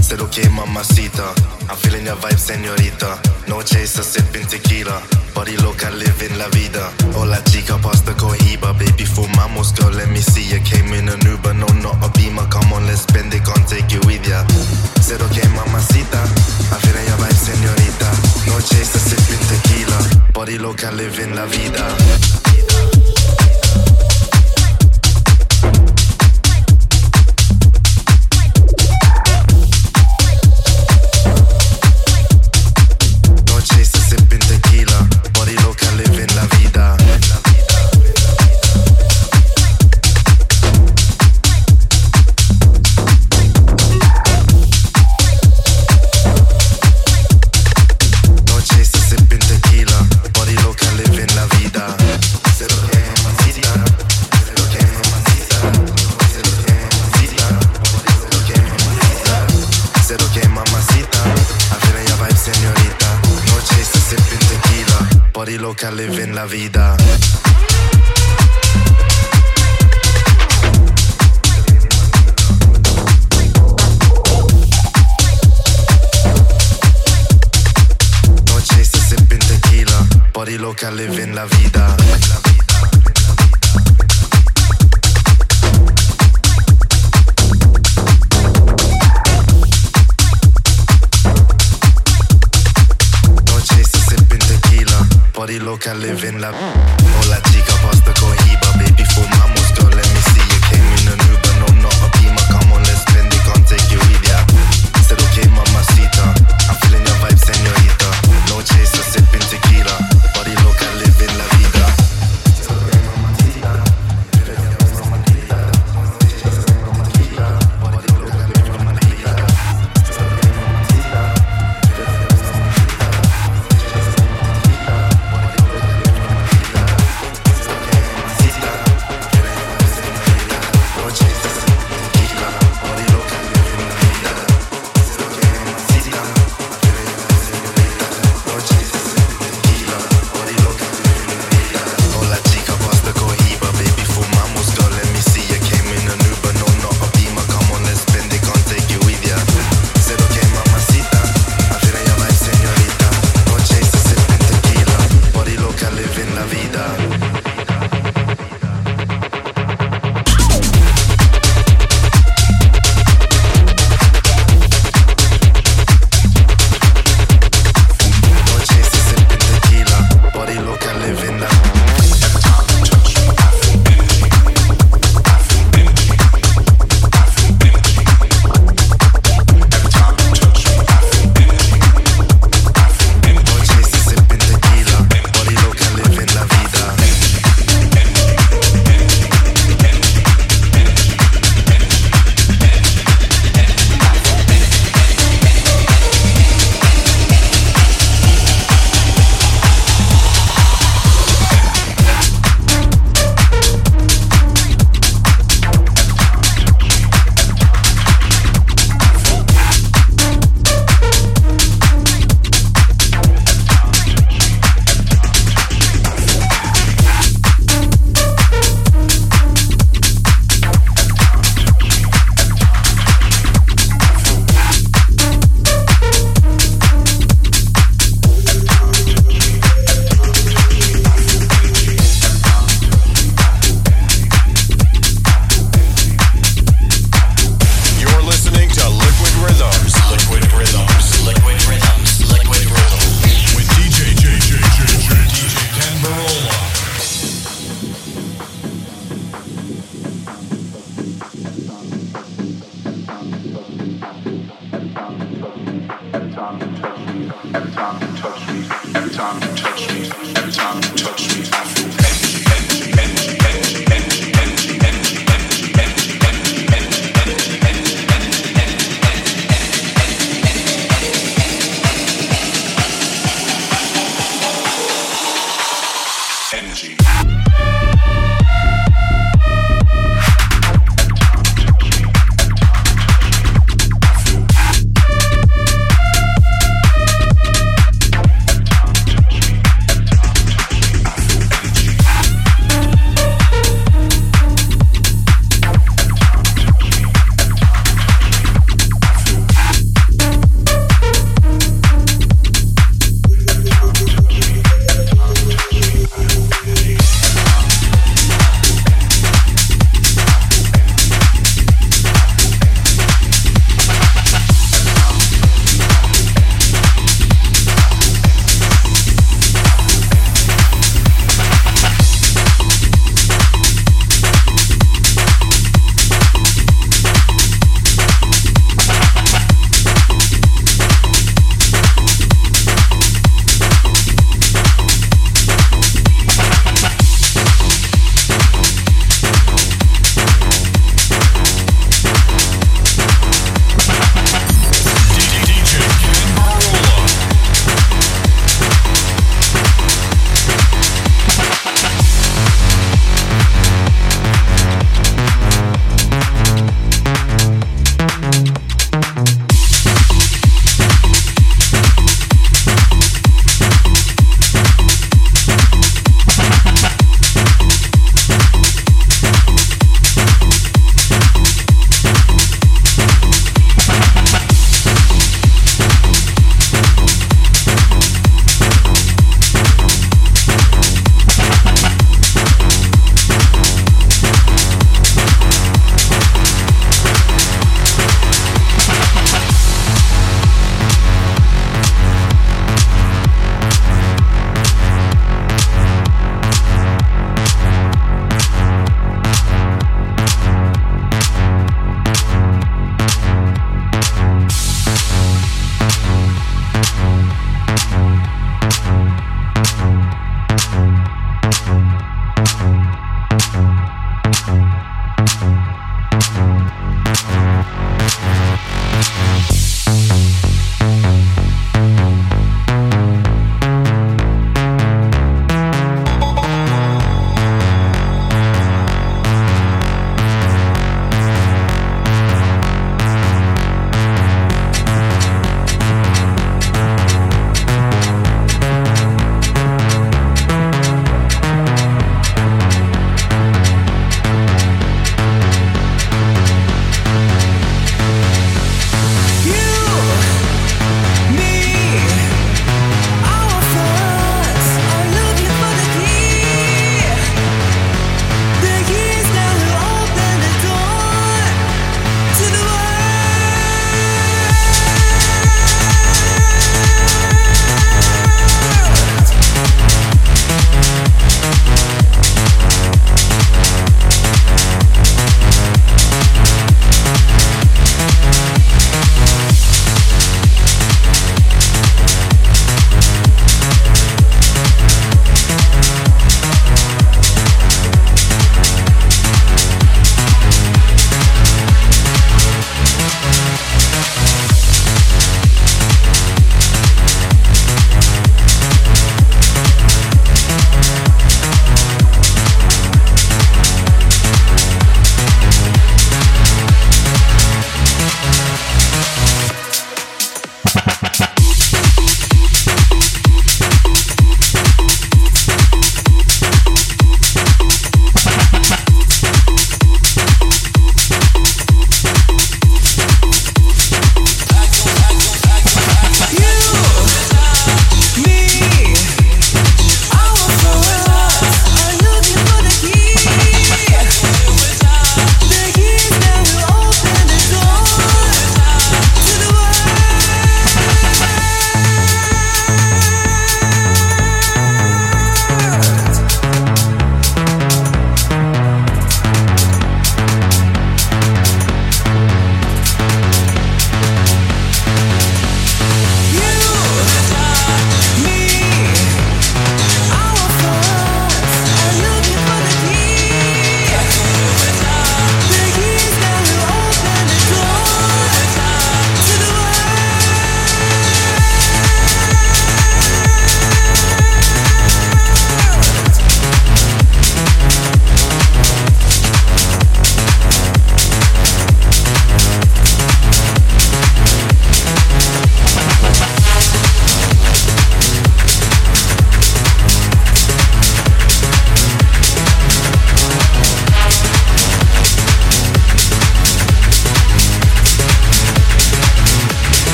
Said okay, mamacita. I'm feeling your vibe, senorita. No chaser, sipping tequila. Body loca, living la vida. Hola chica, pasta cohiba. Baby, fumamos, girl, let me see you. Came in an Uber, no, not a Beamer. Come on, let's spend it, can't take you with ya. Said okay, mamacita. I'm feeling your vibe, senorita. No chaser, sipping tequila. Body loca, living la vida. la vida. Noche se in tequila, body local living la vida. I live in la Ho la chica pasta con Iba, baby, for my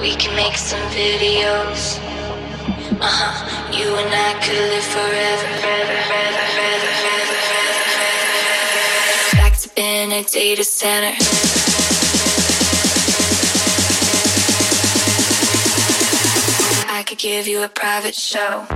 We can make some videos. Uh huh. You and I could live forever. forever, forever, forever. Back to being a data center. I could give you a private show.